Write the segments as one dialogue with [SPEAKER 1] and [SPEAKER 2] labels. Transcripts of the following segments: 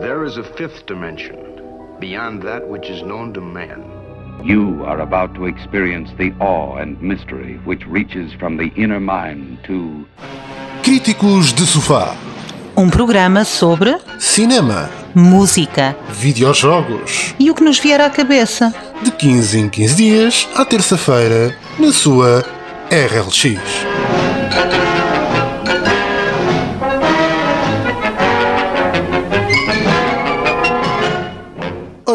[SPEAKER 1] There is a fifth dimension, beyond that which is known to man.
[SPEAKER 2] You are about to experience the awe and mystery which reaches from the inner mind to.
[SPEAKER 3] Críticos de Sofá.
[SPEAKER 4] Um programa sobre
[SPEAKER 3] Cinema.
[SPEAKER 4] música
[SPEAKER 3] Videojogos.
[SPEAKER 4] e o que nos vier à cabeça.
[SPEAKER 3] De 15 em 15 dias, à terça-feira, na sua RLX.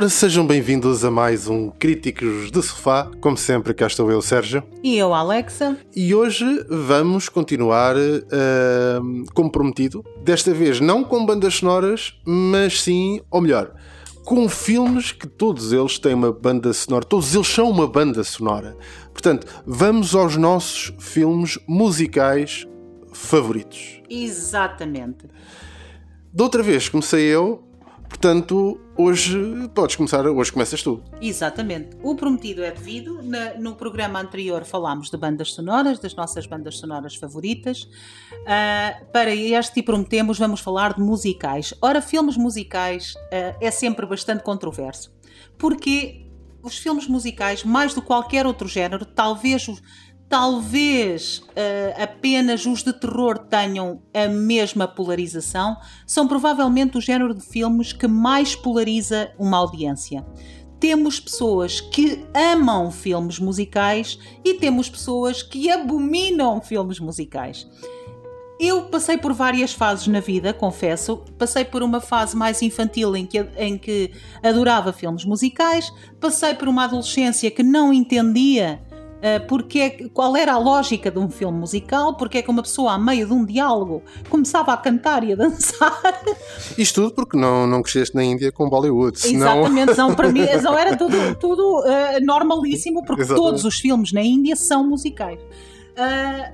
[SPEAKER 3] Ora, sejam bem-vindos a mais um Críticos de Sofá. Como sempre, cá estou eu, Sérgio.
[SPEAKER 4] E eu, Alexa?
[SPEAKER 3] E hoje vamos continuar uh, como prometido. Desta vez não com bandas sonoras, mas sim, ou melhor, com filmes que todos eles têm uma banda sonora. Todos eles são uma banda sonora. Portanto, vamos aos nossos filmes musicais favoritos.
[SPEAKER 4] Exatamente.
[SPEAKER 3] Da outra vez comecei eu, portanto, hoje podes começar, hoje começas tu.
[SPEAKER 4] Exatamente. O prometido é devido. Na- no programa anterior falámos de bandas sonoras, das nossas bandas sonoras favoritas. Ah, para este e prometemos, vamos falar de musicais. Ora, filmes musicais ah, é sempre bastante controverso. Porque os filmes musicais, mais do que qualquer outro género, talvez Talvez ah, apenas os de terror tenham a mesma polarização, são provavelmente o género de filmes que mais polariza uma audiência temos pessoas que amam filmes musicais e temos pessoas que abominam filmes musicais. Eu passei por várias fases na vida, confesso. Passei por uma fase mais infantil em que, em que adorava filmes musicais, passei por uma adolescência que não entendia porque é qual era a lógica de um filme musical, porque é que uma pessoa, a meio de um diálogo, começava a cantar e a dançar.
[SPEAKER 3] Isto tudo porque não, não cresceste na Índia com Bollywood. Senão...
[SPEAKER 4] Exatamente, não, para mim não era tudo, tudo eh, normalíssimo, porque
[SPEAKER 3] Exatamente.
[SPEAKER 4] todos os filmes na Índia são musicais. Ah,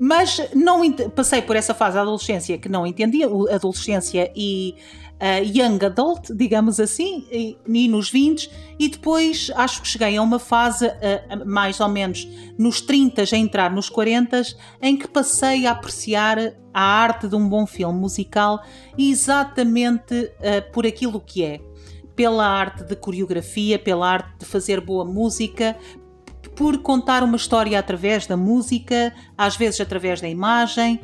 [SPEAKER 4] mas não passei por essa fase da adolescência que não entendia, adolescência e ah, young adult, digamos assim, e, e nos 20, e depois acho que cheguei a uma fase, ah, mais ou menos nos 30, a entrar nos 40, em que passei a apreciar a arte de um bom filme musical exatamente ah, por aquilo que é. Pela arte de coreografia, pela arte de fazer boa música, por contar uma história através da música, às vezes através da imagem,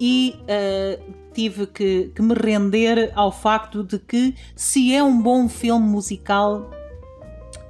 [SPEAKER 4] e ah, tive que, que me render ao facto de que, se é um bom filme musical,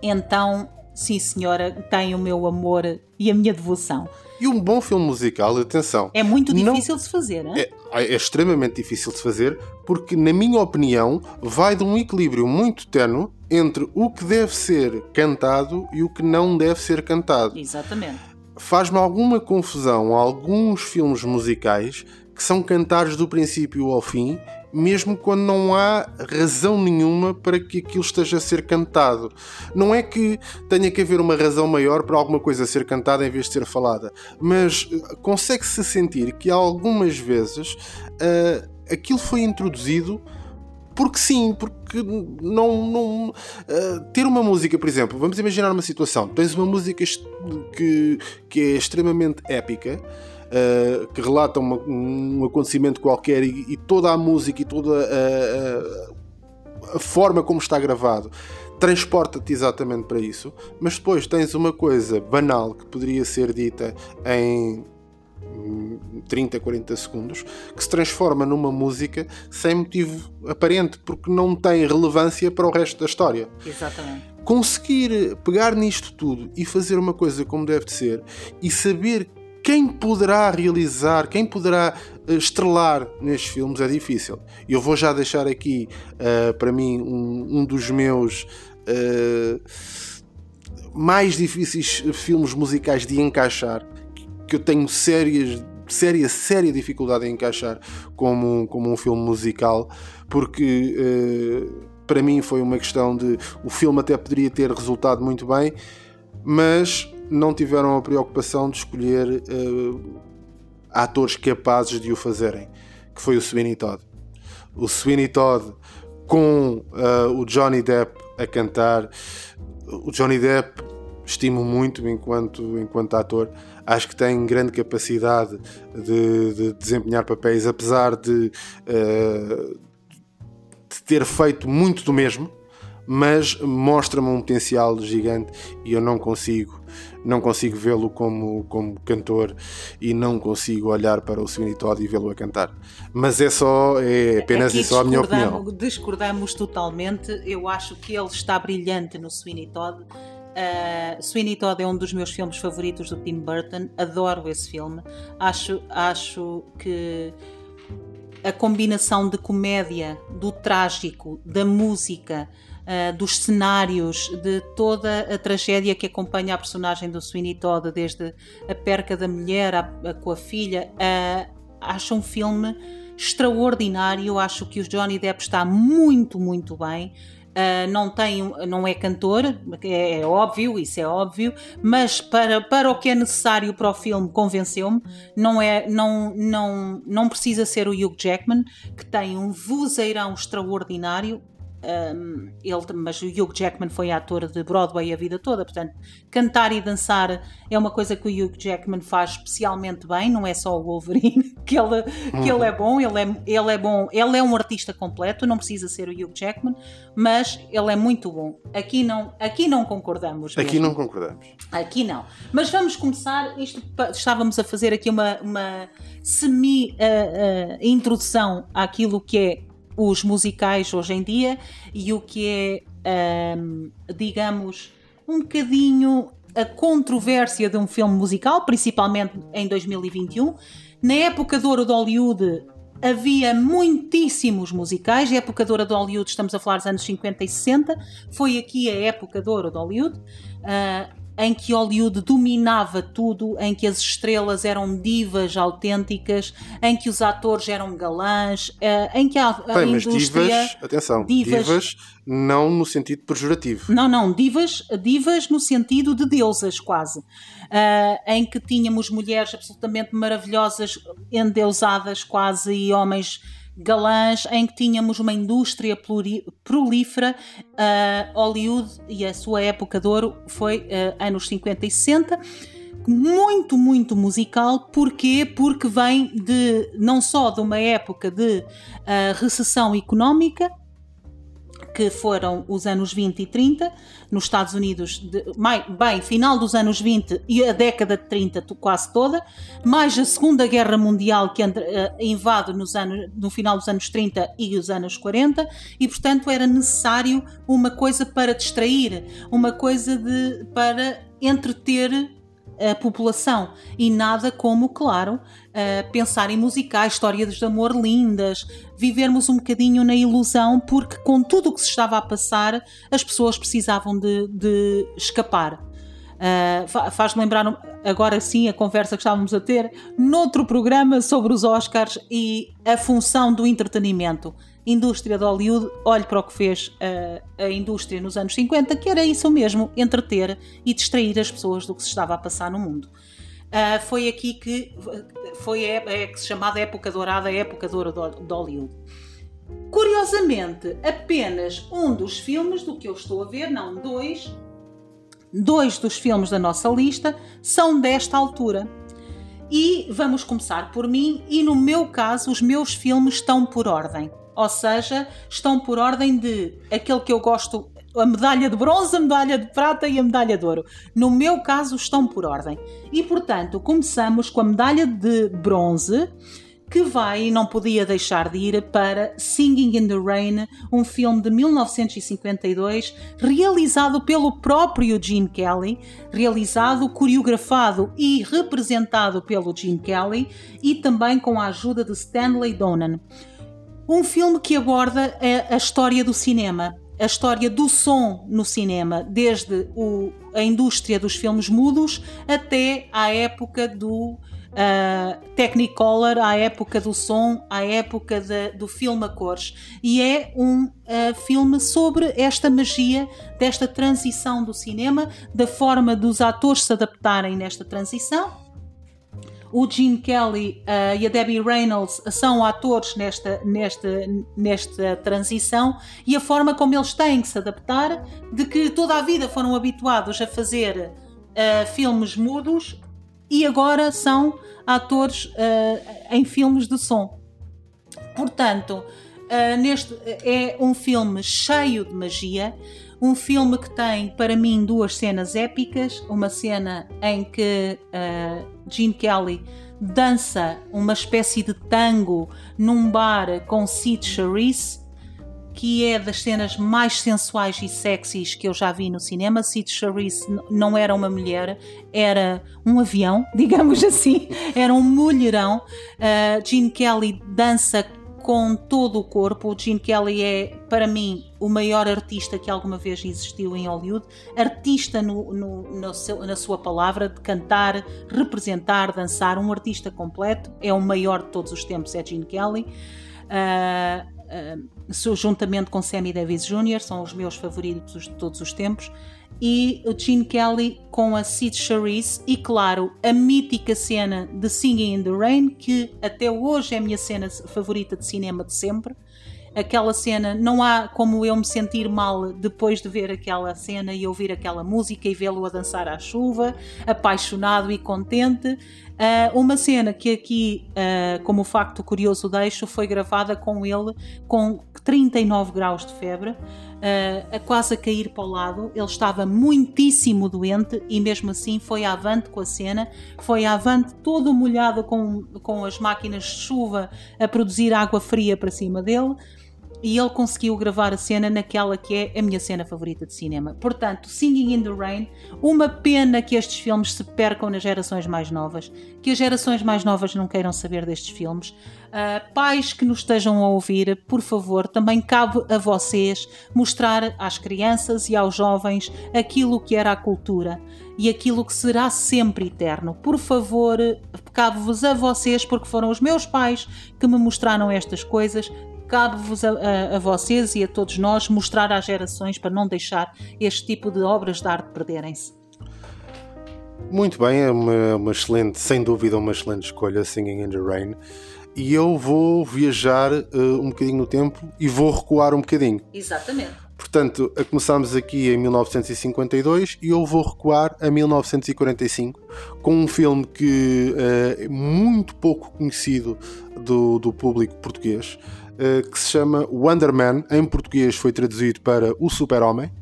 [SPEAKER 4] então, sim senhora, tem o meu amor e a minha devoção.
[SPEAKER 3] E um bom filme musical, atenção,
[SPEAKER 4] É muito
[SPEAKER 3] Não-
[SPEAKER 4] difícil de se fazer, hein?
[SPEAKER 3] é, é extremamente difícil de fazer porque, na minha opinião, vai de um equilíbrio muito tenue entre o que deve ser cantado e o que não deve ser cantado.
[SPEAKER 4] Exatamente.
[SPEAKER 3] Faz-me alguma confusão alguns filmes musicais que são cantados do princípio ao fim, mesmo quando não há razão nenhuma para que aquilo esteja a ser cantado. Não é que tenha que haver uma razão maior para alguma coisa ser cantada em vez de ser falada, mas eh, consegue-se sentir que algumas vezes ah, aquilo foi introduzido porque sim, porque não. não ah, ter uma música, por exemplo, vamos imaginar uma situação: tens uma música que, que é extremamente épica. Ah, que relata uma- um acontecimento qualquer e, e toda a música e toda a, a- a forma como está gravado transporta-te exatamente para isso, mas depois tens uma coisa banal que poderia ser dita em hum, 30, 40 segundos, que se transforma numa música sem motivo aparente, porque não tem relevância para o resto da história.
[SPEAKER 4] Exatamente.
[SPEAKER 3] Conseguir pegar nisto tudo e fazer uma coisa como deve de ser e saber quem poderá realizar, quem poderá eh, estrelar nestes filmes é difícil. Eu vou já deixar aqui, eh, para mim, um, um dos meus eh, mais difíceis filmes musicais de encaixar, que eu tenho sérias, séria, séria dificuldade em encaixar como, como um filme musical, porque eh, para mim foi uma questão de o filme até poderia ter resultado muito bem, mas não tiveram a preocupação de escolher eh, atores capazes de o fazerem, que foi o Sweeney Todd. O Sweeney Todd com eh, o Johnny Depp a cantar, o Johnny Depp estimo muito enquanto, enquanto ator. Acho que tem grande capacidade de, de desempenhar papéis, apesar de, uh, de ter feito muito do mesmo, mas mostra-me um potencial gigante e eu não consigo não consigo vê-lo como, como cantor e não consigo olhar para o Sweeney Todd e vê-lo a cantar. Mas é só, é apenas
[SPEAKER 4] Aqui
[SPEAKER 3] só a minha opinião.
[SPEAKER 4] Discordamos totalmente. Eu acho que ele está brilhante no Sweeney Todd. Uh, Sweeney Todd é um dos meus filmes favoritos do Tim Burton. Adoro esse filme. Acho, acho que a combinação de comédia, do trágico, da música, uh, dos cenários, de toda a tragédia que acompanha a personagem do Sweeney Todd, desde a perca da mulher a, a, com a filha. Uh, acho um filme extraordinário. Acho que o Johnny Depp está muito, muito bem. Uh, não tem, não é cantor, é, é, óbvio, isso é óbvio, mas para, para o que é necessário para o filme convenceu-me. Não é, não, não, não precisa ser o Hugh Jackman que tem um vozeirão extraordinário. Um, ele, mas o Hugh Jackman foi ator de Broadway a vida toda, portanto, cantar e dançar é uma coisa que o Hugh Jackman faz especialmente bem, não é só o Wolverine, que ele, uhum. que ele é bom, ele é, ele é bom, ele é um artista completo, não precisa ser o Hugh Jackman, mas ele é muito bom. Aqui não, aqui não concordamos.
[SPEAKER 3] Mesmo. Aqui não concordamos.
[SPEAKER 4] Aqui não. Mas vamos começar, isto, estávamos a fazer aqui uma, uma semi-introdução uh, uh, àquilo que é os musicais hoje em dia e o que é, um, digamos, um bocadinho a controvérsia de um filme musical, principalmente em 2021. Na época de ouro de Hollywood havia muitíssimos musicais. A época de ouro de Hollywood, estamos a falar dos anos 50 e 60, foi aqui a época de ouro de Hollywood. Uh, em que Hollywood dominava tudo, em que as estrelas eram divas autênticas, em que os atores eram galãs, eh, em que a, a
[SPEAKER 3] Bem,
[SPEAKER 4] indústria...
[SPEAKER 3] divas, atenção, divas, divas, não no sentido pejorativo.
[SPEAKER 4] Não, não, divas, divas no sentido de deusas quase, uh, em que tínhamos mulheres absolutamente maravilhosas, endeusadas quase, e homens galãs em que tínhamos uma indústria prolífera. Uh, Hollywood e a sua época de ouro foi uh, anos 50 e 60 muito, muito musical. Porquê? Porque vem de não só de uma época de uh, recessão económica, que foram os anos 20 e 30, nos Estados Unidos, de, bem, final dos anos 20 e a década de 30 quase toda, mais a Segunda Guerra Mundial que uh, invade nos anos, no final dos anos 30 e os anos 40, e portanto era necessário uma coisa para distrair, uma coisa de, para entreter a população e nada como, claro, uh, pensar em musicais, histórias de amor lindas, vivermos um bocadinho na ilusão, porque com tudo o que se estava a passar, as pessoas precisavam de, de escapar. Uh, Faz-me lembrar agora sim a conversa que estávamos a ter noutro programa sobre os Oscars e a função do entretenimento indústria de Hollywood olhe para o que fez a, a, indústria nos anos 50, que era isso mesmo, entreter e distrair as pessoas do que se estava a passar no mundo. Uh, foi aqui que foi a, é, chamada época dourada, a época doura de Hollywood. Curiosamente, apenas um dos filmes do que eu estou a ver, não dois, dois dos filmes da nossa lista são desta altura. E vamos começar por mim, e no meu caso, os meus filmes estão por ordem ou seja, estão por ordem de aquele que eu gosto, a medalha de bronze, a medalha de prata e a medalha de ouro. No meu caso, estão por ordem. E portanto, começamos com a medalha de bronze que vai e não podia deixar de ir para Singing in the Rain, um filme de 1952, realizado pelo próprio Gene Kelly, realizado, coreografado e representado pelo Gene Kelly e também com a ajuda de Stanley Donen. Um filme que aborda a, a história do cinema, a história do som no cinema, desde o, a indústria dos filmes mudos até à época do uh, Technicolor, à época do som, à época de, do filme a cores. E é um uh, filme sobre esta magia desta transição do cinema, da forma dos atores se adaptarem nesta transição o Gene Kelly uh, e a Debbie Reynolds são atores nesta, nesta, nesta transição e a forma como eles têm que se adaptar, de que toda a vida foram habituados a fazer uh, filmes mudos e agora são atores uh, em filmes de som. Portanto, neste é um filme cheio de magia, um filme que tem para mim duas cenas épicas, uma cena em que uh, Gene Kelly dança uma espécie de tango num bar com Sid Charisse que é das cenas mais sensuais e sexys que eu já vi no cinema. Sid Charisse não era uma mulher, era um avião, digamos assim, era um mulherão. Uh, Gene Kelly dança com todo o corpo. O Gene Kelly é, para mim, o maior artista que alguma vez existiu em Hollywood. Artista no, no, no seu, na sua palavra, de cantar, representar, dançar. Um artista completo. É o maior de todos os tempos, é Gene Kelly. Uh, uh, juntamente com Sammy Davis Jr., são os meus favoritos de todos os tempos, e o Gene Kelly com a Sid Charisse, e claro, a mítica cena de Singing in the Rain, que até hoje é a minha cena favorita de cinema de sempre aquela cena, não há como eu me sentir mal depois de ver aquela cena e ouvir aquela música e vê-lo a dançar à chuva, apaixonado e contente. Uh, uma cena que aqui, uh, como facto curioso deixo, foi gravada com ele com 39 graus de febre, uh, a quase a cair para o lado. Ele estava muitíssimo doente e mesmo assim foi avante com a cena, foi avante todo molhado com, com as máquinas de chuva a produzir água fria para cima dele e ele conseguiu gravar a cena naquela que é a minha cena favorita de cinema. Portanto, Singing in the Rain, uma pena que estes filmes se percam nas gerações mais novas, que as gerações mais novas não queiram saber destes filmes. Uh, pais que nos estejam a ouvir, por favor, também cabe a vocês mostrar às crianças e aos jovens aquilo que era a cultura e aquilo que será sempre eterno. Por favor, cabe-vos a vocês, porque foram os meus pais que me mostraram estas coisas cabe-vos a, a, a, vocês e a todos nós mostrar às gerações para não deixar este tipo de obras de arte perderem-se.
[SPEAKER 3] Muito bem, é uma, uma, excelente, sem dúvida, uma excelente escolha, Singing in the Rain. E eu vou viajar uh, um bocadinho no tempo e vou recuar um bocadinho.
[SPEAKER 4] Exatamente.
[SPEAKER 3] Portanto, começamos aqui em 1952 e eu vou recuar a 1945 com um filme que uh, é muito pouco conhecido do, do público português. Eh, que se chama Wonder Man, em português foi traduzido para O Super-Homem,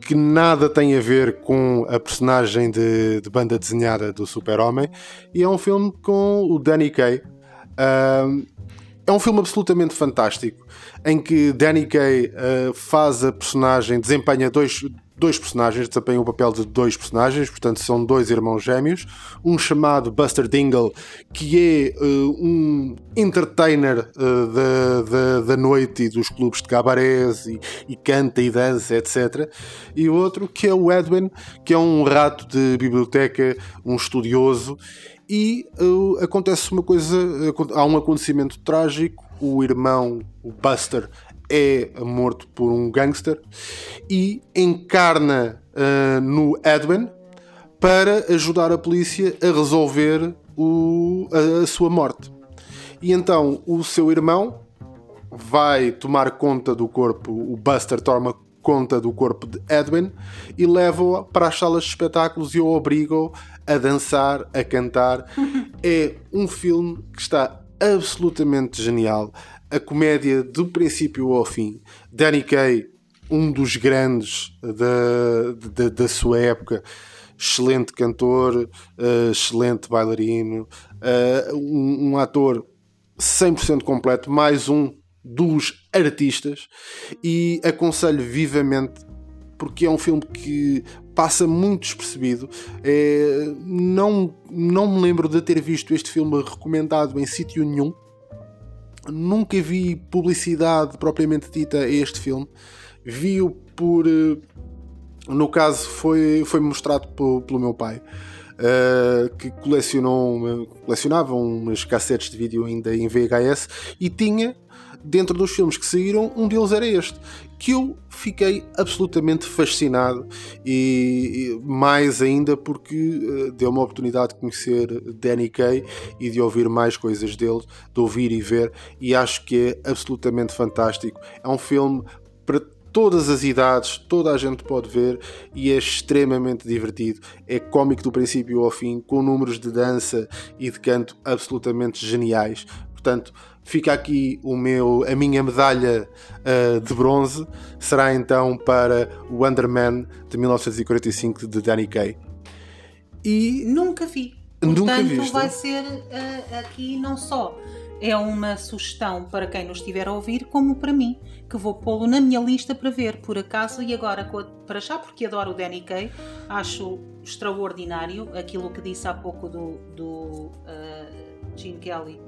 [SPEAKER 3] que nada tem a ver com a personagem de, de banda desenhada do Super-Homem, e é um filme com o Danny Kaye. Uh, é um filme absolutamente fantástico em que Danny Kaye uh, faz a personagem, desempenha dois, dois personagens, desempenham o papel de dois personagens, portanto são dois irmãos gêmeos, um chamado Buster Dingle, que é uh, um entertainer uh, da, da, noite e dos clubes de cabarés e, e, canta e dança, etc. E o outro que é o Edwin, que é um rato de biblioteca, um estudioso, e uh, acontece uma coisa, há um acontecimento trágico, o irmão, o Buster, é morto por um gangster e encarna uh, no Edwin para ajudar a polícia a resolver o, a, a sua morte. E então o seu irmão vai tomar conta do corpo, o Buster toma conta do corpo de Edwin e leva-o para as salas de espetáculos e o obriga a dançar, a cantar. é um filme que está absolutamente genial a comédia do princípio ao fim. Danny Kaye, um dos grandes da, da, da sua época, excelente cantor, uh, excelente bailarino, uh, um, um, ator 100% completo, mais um dos artistas, e aconselho vivamente. Porque é um filme que passa muito despercebido. É, não, não me lembro de ter visto este filme recomendado em sítio nenhum nunca vi publicidade propriamente dita a este filme. Vi-o por. Eh, no caso, foi, foi mostrado pelo, meu pai, uh, que colecionou colecionava umas cassetes de vídeo ainda em VHS e tinha, dentro dos filmes que saíram, um deles era este que eu fiquei absolutamente fascinado e, mais ainda porque uh, deu uma oportunidade de conhecer Danny Kaye e de ouvir mais coisas dele, de ouvir e ver, e acho que é absolutamente fantástico. É um filme para todas as idades, toda a gente pode ver e é extremamente divertido. É cómico do princípio ao fim, com números de dança e de canto absolutamente geniais. Portanto, fica aqui o meu, a minha medalha uh, de bronze. Será então para Wonder Man de 1945 de Danny Kaye.
[SPEAKER 4] E nunca vi.
[SPEAKER 3] Portanto, nunca
[SPEAKER 4] viste. vai ser uh, aqui não só é uma sugestão para quem nos estiver a ouvir, como para mim, que vou pô-lo na minha lista para ver, por acaso, e agora para já, porque adoro o Danny Kaye, acho extraordinário aquilo que disse há pouco do, do uh, Gene Kelly.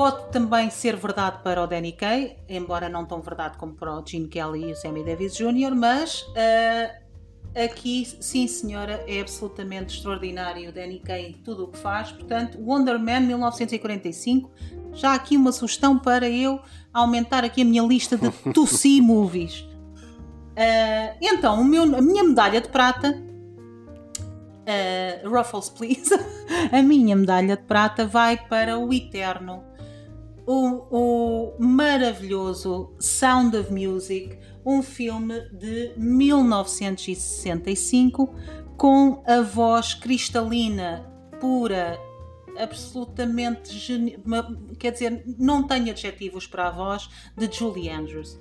[SPEAKER 4] Pode também ser verdade para o Danny Kaye, embora não tão verdade como para o Gene Kelly e o Sammy Davis Jr., mas uh, Aqui, sim senhora, é absolutamente extraordinário. Danny Kaye tudo o que faz. Portanto, Wonder Man 1945. Já aqui uma sugestão para eu aumentar aqui a minha lista de see movies. Uh, então, meu, a minha medalha de prata. Uh, Ruffles, please. a minha medalha de prata vai para o Eterno. O, o maravilhoso Sound of Music um filme de 1965 com a voz cristalina, pura, absolutamente quer dizer, não tenho adjetivos para a voz de Julie Andrews.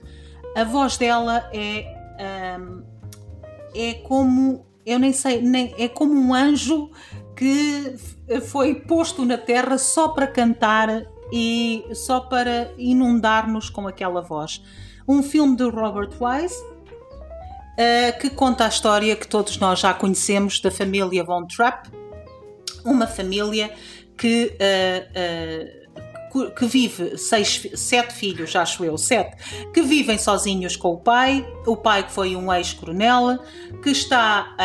[SPEAKER 4] A voz dela é um, é como eu nem sei, nem, é como um anjo que foi posto na terra só para cantar e só para inundar-nos com aquela voz. Um filme de Robert Wise uh, que conta a história que todos nós já conhecemos da família Von Trapp, uma família que, uh, uh, que vive seis, sete filhos, acho eu, sete, que vivem sozinhos com o pai, o pai que foi um ex-coronel, que está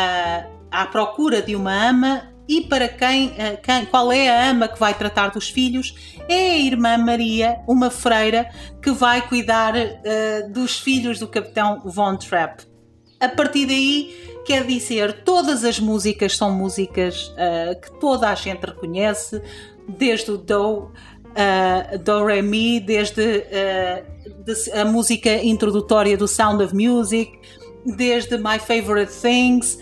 [SPEAKER 4] à procura de uma ama e para quem, eh, quem, qual é a ama que vai tratar dos filhos? É a irmã Maria, uma freira que vai cuidar uh, dos filhos do capitão Von Trapp. A partir daí, quer dizer, todas as músicas são músicas uh, que toda a gente reconhece, desde o Do, uh, Do Re Mi, desde de, a música introdutória do Sound of Music, desde My Favorite Things,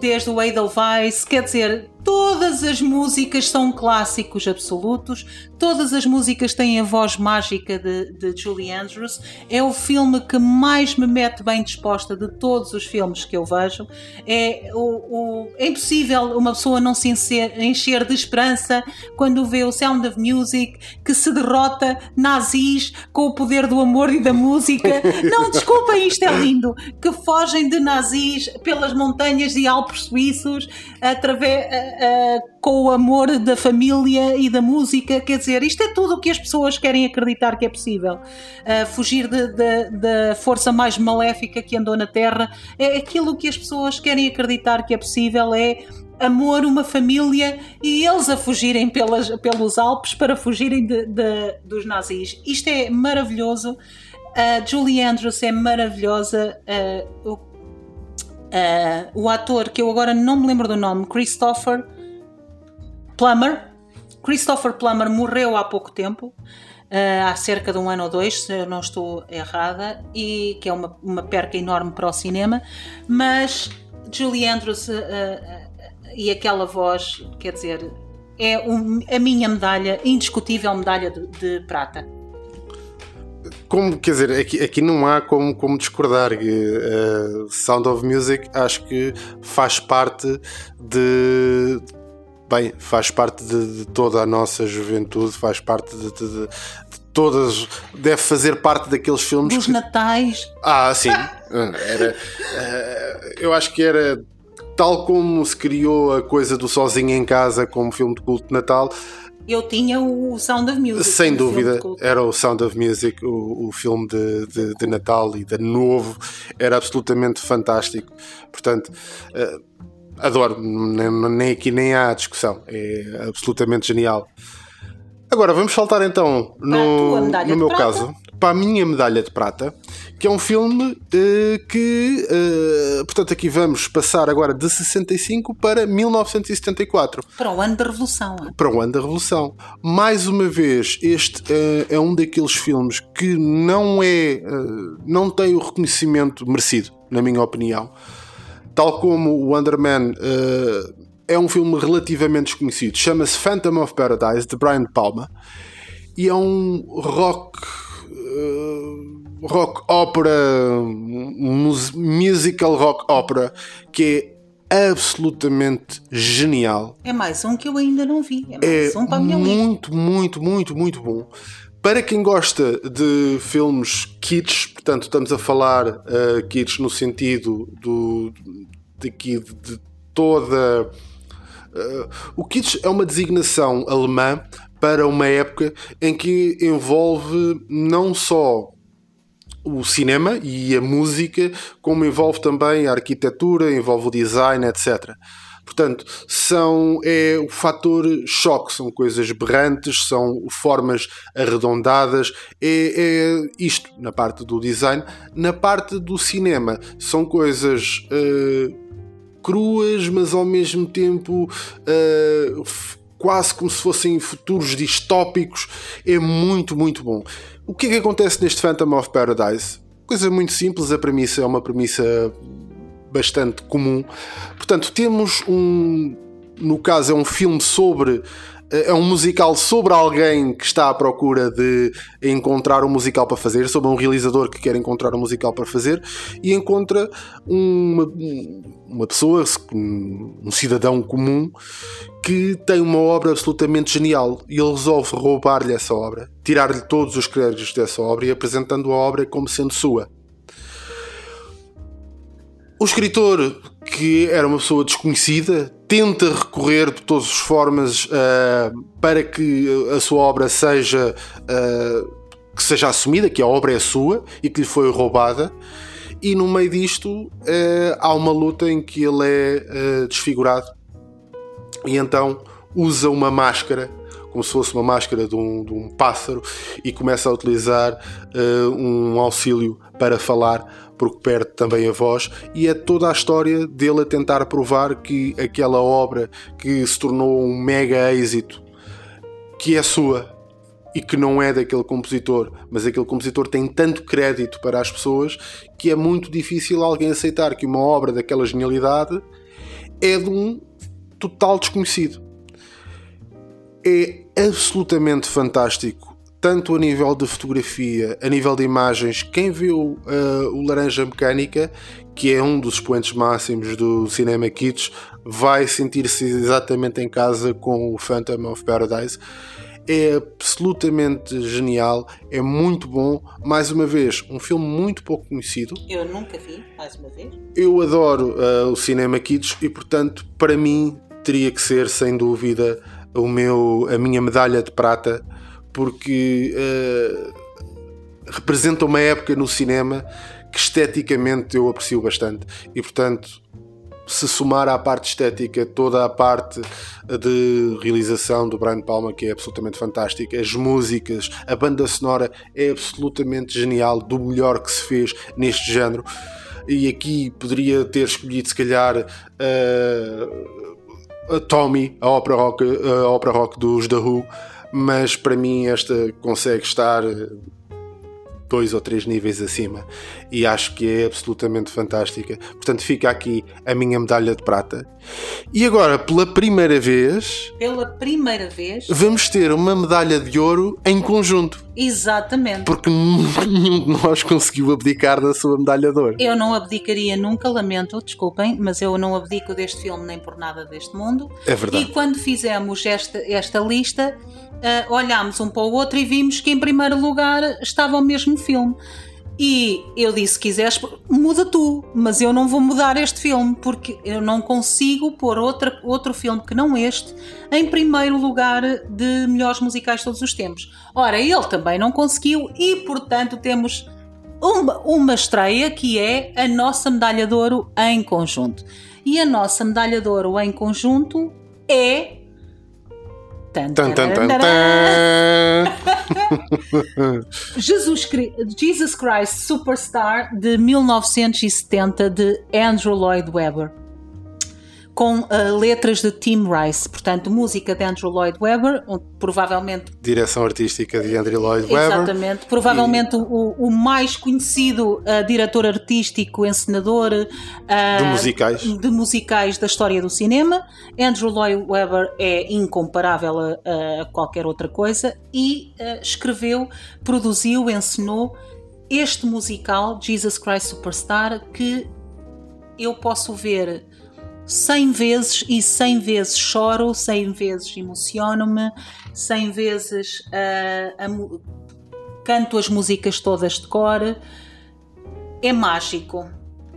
[SPEAKER 4] desde o Edelweiss, quer dizer, todas as músicas são clássicos absolutos, todas as músicas têm a voz mágica de, de Julie Andrews. É o filme que mais me mete bem disposta de todos os filmes que eu vejo. É, o, o, é impossível uma pessoa não se encher, encher de esperança quando vê o Sound of Music que se derrota nazis com o poder do amor e da música. não, desculpem, isto é lindo. Que fogem de nazis pelas montanhas e Alpes suíços através, uh, com o amor da família e da música. Quer dizer, isto é tudo o que as pessoas querem acreditar que é possível. Uh, fugir da força mais maléfica que andou na Terra. É aquilo que as pessoas querem acreditar que é possível. É amor, uma família e eles a fugirem pelas, pelos Alpes para fugirem de, de, dos nazis. Isto é maravilhoso. Uh, Julie Andrews é maravilhosa. Uh, Uh, o ator que eu agora não me lembro do nome, Christopher Plummer. Christopher Plummer morreu há pouco tempo, uh, há cerca de um ano ou dois, se eu não estou errada, e que é uma, uma perca enorme para o cinema. Mas Julie Andrews uh, e aquela voz, quer dizer, é um, a minha medalha, indiscutível medalha de, de prata
[SPEAKER 3] como, quer dizer, aqui, aqui não há como, como discordar. Uh, Sound of Music acho que faz parte de. Bem, faz parte de, de toda a nossa juventude, faz parte de, de, de, todas. Deve fazer parte daqueles filmes.
[SPEAKER 4] Dos
[SPEAKER 3] que...
[SPEAKER 4] natais.
[SPEAKER 3] Ah, sim. Era, uh, eu acho que era tal como se criou a coisa do Sozinho em Casa como filme de culto de Natal,
[SPEAKER 4] eu tinha o Sound of Music.
[SPEAKER 3] Sem dúvida, era o Sound of Music, o, o filme de, de, de, Natal e de Novo, era absolutamente fantástico. Portanto, uh, adoro, nem, nem, aqui nem há discussão, é absolutamente genial. Agora vamos saltar então no, no meu caso para a minha medalha de prata, que é um filme uh, que, uh, portanto, aqui vamos passar agora de 65 para 1974.
[SPEAKER 4] Para o ano da Revolução. É?
[SPEAKER 3] Para o ano da Revolução. Mais uma vez, este uh, é um daqueles filmes que não é, não tem o reconhecimento merecido, na minha opinião. Tal como o Underman é um filme relativamente desconhecido, chama-se Phantom of Paradise, de Brian Palma, e é um rock rock opera, musical rock opera, que é absolutamente genial.
[SPEAKER 4] É mais um que eu ainda não vi. É, mais
[SPEAKER 3] é
[SPEAKER 4] um para a
[SPEAKER 3] minha muito, muito, muito, muito bom. Para quem gosta de filmes kits, portanto, estamos a falar uh, kits no sentido do, daqui de, de toda. Uh, o kits é uma designação alemã para uma época em que envolve não só o cinema e a música, como envolve também a arquitetura, envolve o design, etc. Portanto, são é o fator choque, são coisas berrantes, são formas arredondadas, é, é isto na parte do design. Na parte do cinema, são coisas uh, cruas, mas ao mesmo tempo uh, quase como se fossem futuros distópicos. É muito, muito bom. O que é que acontece neste Phantom of Paradise? Coisa muito simples, a premissa é uma premissa bastante comum. Portanto, temos um. No caso, é um filme sobre é um musical sobre alguém que está à procura de encontrar um musical para fazer, sobre um realizador que quer encontrar um musical para fazer e encontra uma, uma pessoa, um cidadão comum, que tem uma obra absolutamente genial e ele resolve roubar-lhe essa obra, tirar-lhe todos os créditos dessa obra e apresentando a obra como sendo sua. O escritor, que era uma pessoa desconhecida, tenta recorrer de todas as formas uh, para que a sua obra seja uh, que seja assumida, que a obra é sua e que lhe foi roubada. E no meio disto uh, há uma luta em que ele é desfigurado e então usa uma máscara como se fosse uma máscara de um, de um pássaro e começa a utilizar um auxílio para falar porque perde também a voz, e é toda a história dele a tentar provar que aquela obra que se tornou um mega êxito, que é sua e que não é daquele compositor, mas aquele compositor tem tanto crédito para as pessoas que é muito difícil alguém aceitar que uma obra daquela genialidade é de um total desconhecido. É absolutamente fantástico tanto a nível de fotografia, a nível de imagens, quem viu uh, o Laranja Mecânica, que é um dos expoentes máximos do cinema Kitsch, vai sentir-se exatamente em casa com o Phantom of Paradise. É absolutamente genial, é muito bom. Mais uma vez, um filme muito pouco conhecido.
[SPEAKER 4] Eu nunca vi, mais uma vez.
[SPEAKER 3] Eu adoro uh, o cinema Kitsch e, portanto, para mim, teria que ser, sem dúvida, o meu, a minha medalha de prata porque uh, representa uma época no cinema que esteticamente eu aprecio bastante. E portanto se somar à parte estética toda a parte de realização do Brian Palma que é absolutamente fantástica as músicas, a banda sonora é absolutamente genial, do melhor que se fez neste género. E aqui poderia ter escolhido se calhar uh, Tommy, a ópera rock, a ópera rock dos The Who mas para mim esta consegue estar dois ou três níveis acima e acho que é absolutamente fantástica. Portanto, fica aqui a minha medalha de prata. E agora, pela primeira vez,
[SPEAKER 4] pela primeira vez,
[SPEAKER 3] vamos ter uma medalha de ouro em conjunto.
[SPEAKER 4] Exatamente.
[SPEAKER 3] Porque nenhum de nós conseguiu abdicar da sua medalha de ouro.
[SPEAKER 4] Eu não abdicaria nunca, lamento, desculpem, mas eu não abdico deste filme nem por nada deste mundo.
[SPEAKER 3] É verdade.
[SPEAKER 4] E quando fizemos esta, esta lista, uh, olhámos um para o outro e vimos que em primeiro lugar estava o mesmo filme. E eu disse: se quiseres, muda tu, mas eu não vou mudar este filme, porque eu não consigo pôr outra, outro filme que não este em primeiro lugar de melhores musicais de todos os tempos. Ora, ele também não conseguiu, e portanto temos uma, uma estreia que é a nossa medalha de ouro em conjunto. E a nossa medalha de ouro em conjunto é
[SPEAKER 3] Tan, tan, tan.
[SPEAKER 4] Jesus, Jesus Christ Superstar de 1970 de Andrew Lloyd Webber com uh, letras de Tim Rice, portanto, música de Andrew Lloyd Webber, provavelmente.
[SPEAKER 3] Direção artística de Andrew Lloyd Webber.
[SPEAKER 4] Exatamente, provavelmente e... o, o, mais conhecido uh, diretor artístico, encenador uh,
[SPEAKER 3] de musicais.
[SPEAKER 4] de musicais da história do cinema. Andrew Lloyd Webber é incomparável a, a qualquer outra coisa e escreveu, produziu, encenou este musical, Jesus Christ Superstar, que eu posso ver 100 vezes e 100 vezes choro, 100 vezes emociono-me, 100 vezes uh, canto as músicas todas de cor. É mágico.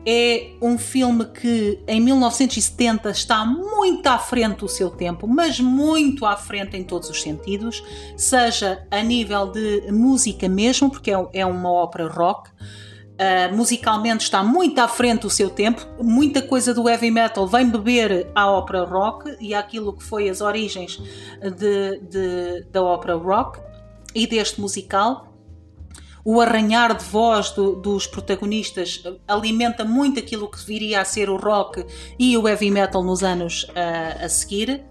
[SPEAKER 4] É um filme que em 1970 está muito à frente do seu tempo, mas muito à frente em todos os sentidos, seja a nível de música mesmo, porque é, é uma ópera rock, Uh, musicalmente está muito à frente do seu tempo. Muita coisa do heavy metal vem beber à ópera rock e àquilo que foi as origens de, de, da ópera rock e deste musical. O arranhar de voz do, dos protagonistas alimenta muito aquilo que viria a ser o rock e o heavy metal nos anos uh, a seguir.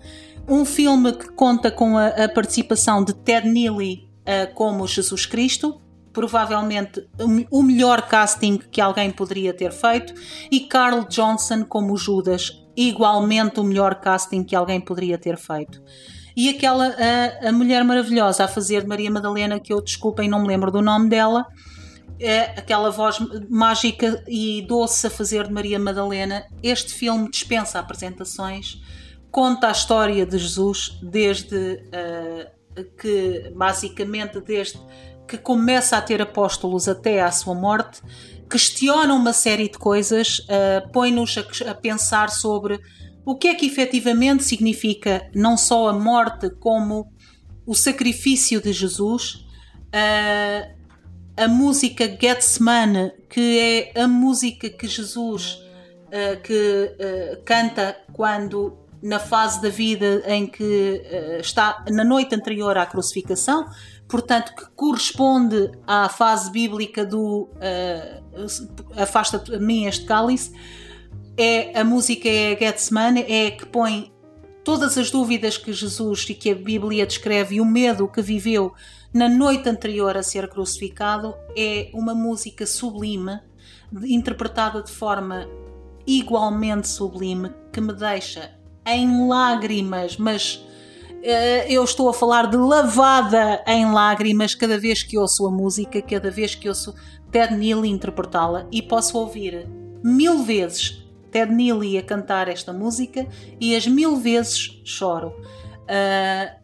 [SPEAKER 4] Um filme que conta com a, a participação de Ted Neely uh, como Jesus Cristo, provavelmente o melhor casting que alguém poderia ter feito, e Carl Johnson como Judas, igualmente o melhor casting que alguém poderia ter feito. E aquela, a, a Mulher Maravilhosa a fazer de Maria Madalena, que eu desculpem, não me lembro do nome dela, é aquela voz mágica e doce a fazer de Maria Madalena. Este filme dispensa apresentações, conta a história de Jesus desde uh, que, basicamente, desde que começa a ter apóstolos até à sua morte, questiona uma série de coisas, uh, põe-nos a, a, pensar sobre o que é que efetivamente significa não só a morte, como o sacrifício de Jesus. Uh, a música Gethsemane, que é a música que Jesus uh, que, uh, canta quando na fase da vida em que uh, está na noite anterior à crucificação, portanto, que corresponde à fase bíblica do uh, Afasta de mim este cálice, é, a música é Getsemane, é que põe todas as dúvidas que Jesus e que a Bíblia descreve e o medo que viveu na noite anterior a ser crucificado, é uma música sublime, interpretada de forma igualmente sublime, que me deixa em lágrimas, mas eu estou a falar de lavada em lágrimas cada vez que ouço a música, cada vez que ouço Ted Neely interpretá-la e posso ouvir mil vezes Ted Neely a cantar esta música e as mil vezes choro. Uh...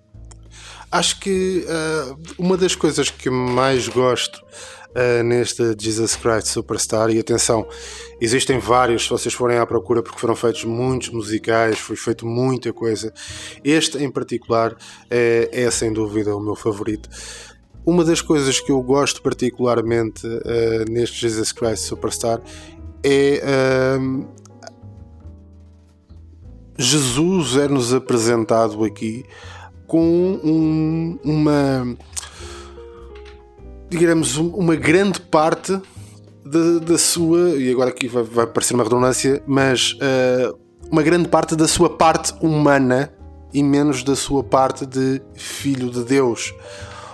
[SPEAKER 3] Acho que uh, uma das coisas que mais gosto uh, neste Jesus Christ Superstar. E atenção, existem vários, se vocês forem à procura, porque foram feitos muitos musicais, foi feito muita coisa. Este em particular é, é sem dúvida o meu favorito. Uma das coisas que eu gosto particularmente uh, neste Jesus Christ Superstar é. Uh, Jesus é-nos apresentado aqui com um, uma digamos, uma grande parte da, da sua, e agora aqui vai, vai parecer uma redundância, mas uh, uma grande parte da sua parte humana e menos da sua parte de filho de Deus.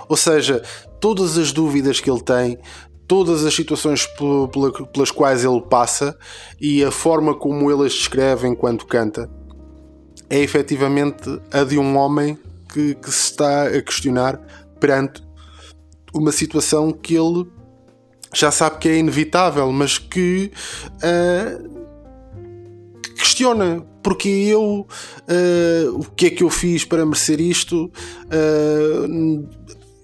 [SPEAKER 3] Ou seja, todas as dúvidas que ele tem, todas as situações pelas quais ele passa e a forma como ele as descreve enquanto canta é efetivamente a de um homem que, que se está a questionar perante uma situação que ele já sabe que é inevitável, mas que uh, questiona porque eu uh, o que é que eu fiz para merecer isto uh,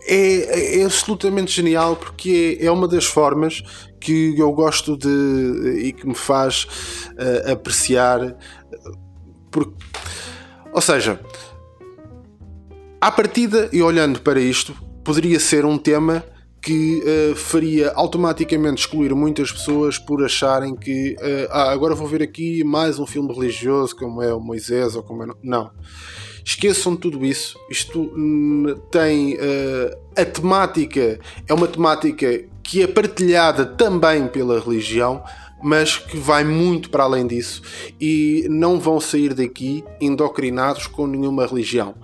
[SPEAKER 3] é, é, absolutamente genial porque é, é, uma das formas que eu gosto de e que me faz apreciar porque, ou seja à partida e olhando para isto poderia ser um tema que uh, faria automaticamente excluir muitas pessoas por acharem que uh, ah, agora vou ver aqui mais um filme religioso como é o Moisés ou como é. Não. Esqueçam tudo isso. Isto tem uh, a temática, é uma temática que é partilhada também pela religião, mas que vai muito para além disso e não vão sair daqui endocrinados com nenhuma religião.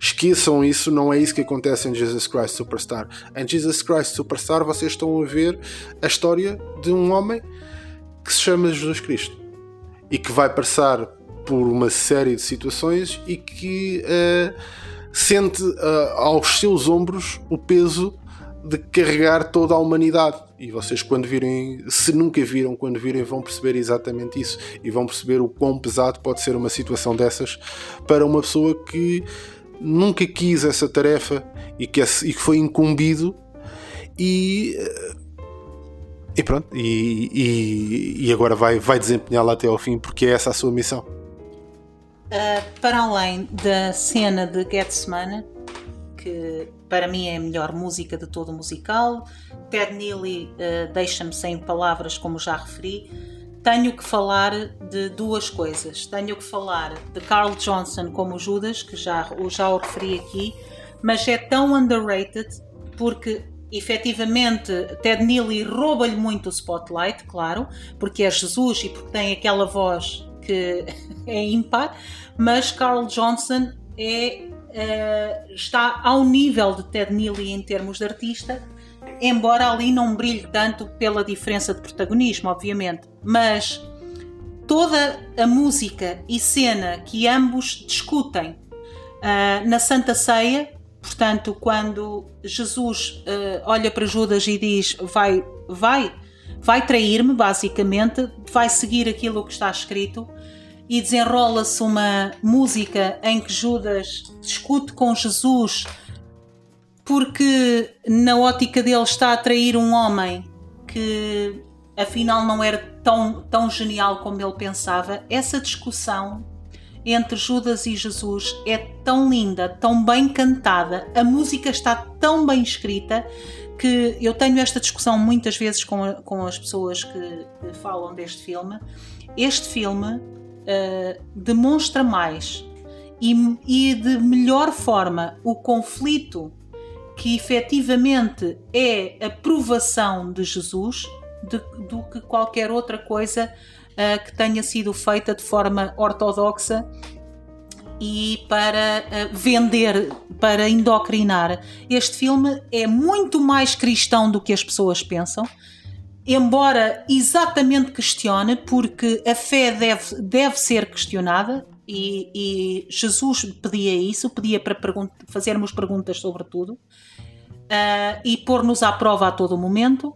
[SPEAKER 3] Esqueçam isso, não é isso que acontece em Jesus Christ Superstar. Em Jesus Christ Superstar vocês estão a ver a história de um homem que se chama Jesus Cristo e que vai passar por uma série de situações e que uh, sente uh, aos seus ombros o peso de carregar toda a humanidade. E vocês, quando virem, se nunca viram, quando virem, vão perceber exatamente isso e vão perceber o quão pesado pode ser uma situação dessas para uma pessoa que nunca quis essa tarefa e que, e que foi incumbido e eh, e pronto, e, e, e agora vai, vai desempenhá-la até ao fim porque é essa a sua missão.
[SPEAKER 4] Uh, para além da cena de Getsman, que para mim é a melhor música de todo o musical, Ted Neely uh, deixa-me sem palavras, como já referi. Tenho que falar de duas coisas. Tenho que falar de Carl Johnson como Judas, que já, já o referi aqui, mas é tão underrated porque efetivamente Ted Neely rouba-lhe muito o spotlight, claro, porque é Jesus e porque tem aquela voz que é ímpar, mas Carl Johnson é, uh, está ao nível de Ted Neely em termos de artista, embora ali não brilhe tanto pela diferença de protagonismo, obviamente, mas toda a música e cena que ambos discutem uh, na Santa Ceia Portanto, quando Jesus uh, olha para Judas e diz: Vai, vai, vai trair-me, basicamente, vai seguir aquilo que está escrito, e desenrola-se uma música em que Judas discute com Jesus porque, na ótica dele, está a trair um homem que afinal não era tão, tão genial como ele pensava. Essa discussão entre Judas e Jesus é tão linda, tão bem cantada, a música está tão bem escrita que eu tenho esta discussão muitas vezes com, com as pessoas que, que, falam deste filme. Este filme uh, demonstra mais e, e de melhor forma o conflito que efetivamente é a provação de Jesus de, do que qualquer outra coisa uh, que tenha sido feita de forma ortodoxa e para uh, vender, para indoctrinar. Este filme é muito mais cristão do que as pessoas pensam, embora exatamente questione, porque a fé deve, deve ser questionada. E, e Jesus pedia isso, pedia para pergun fazermos perguntas sobre tudo uh, e pôr-nos à prova a todo momento.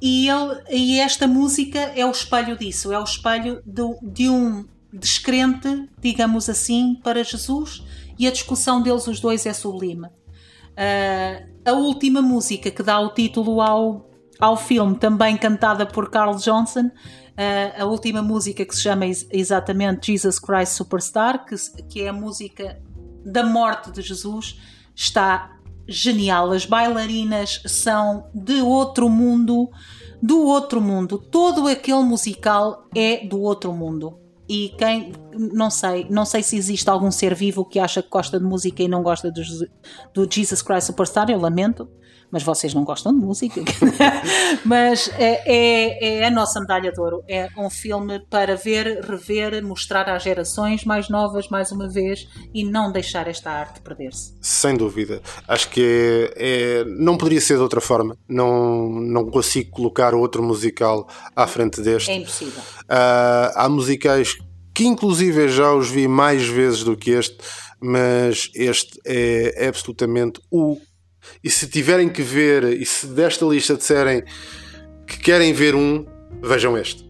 [SPEAKER 4] E, ele, e esta música é o espelho disso, é o espelho de, de um descrente, digamos assim, para Jesus e a discussão deles os dois é sublime. Uh, a última música que dá o título ao, ao filme, também cantada por Carl Johnson, uh, a última música que se chama ex exatamente Jesus Christ Superstar, que, que é a música da morte de Jesus, está genial. As bailarinas são de outro mundo, do outro mundo. Todo aquele musical é do outro mundo. E quem não sei, não sei se existe algum ser vivo que acha que gosta de música e não gosta do, do Jesus Christ Superstar, eu lamento mas vocês não gostam de música. mas é, é, é, a nossa medalha de ouro. É um filme para ver, rever, mostrar às gerações mais novas, mais uma vez, e não deixar esta arte perder-se.
[SPEAKER 3] Sem dúvida. Acho que é, é, não poderia ser de outra forma. Não, não consigo colocar outro musical à frente deste.
[SPEAKER 4] É impossível.
[SPEAKER 3] Uh, há musicais que, inclusive, já os vi mais vezes do que este, mas este é absolutamente o e se tiverem que ver, e se desta lista disserem que querem ver um, vejam este.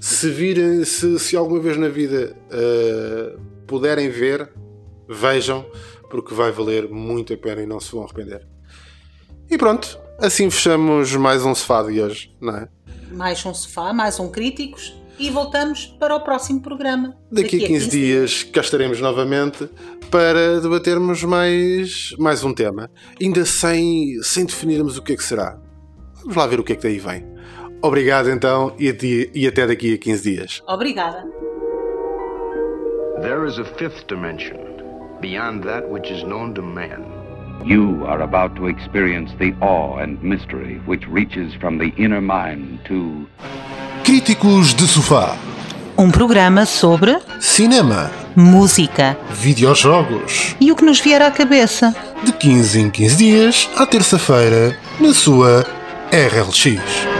[SPEAKER 3] Se virem, se, se alguma vez na vida uh, puderem ver, vejam, porque vai valer muito a pena e não se vão arrepender. E pronto, assim fechamos mais um sofá de hoje, não é?
[SPEAKER 4] Mais um sofá, mais um críticos e voltamos para o próximo programa.
[SPEAKER 3] Daqui, Daqui a 15, 15 dias cá estaremos novamente para debatermos mais, mais um tema, ainda sem, sem definirmos o que é que será. Vamos lá ver o que é que daí vem. Obrigado então e, e até daqui a 15 dias.
[SPEAKER 4] Obrigada.
[SPEAKER 1] There is a fifth dimension beyond that which is known to man.
[SPEAKER 2] You are about to experience the awe and mystery which reaches from the inner mind to
[SPEAKER 3] Críticos de Sofá.
[SPEAKER 4] Um programa sobre
[SPEAKER 3] Cinema.
[SPEAKER 4] música
[SPEAKER 3] Videojogos.
[SPEAKER 4] e o que nos vier à cabeça.
[SPEAKER 3] De 15 em 15 dias, à terça-feira, na sua RLX.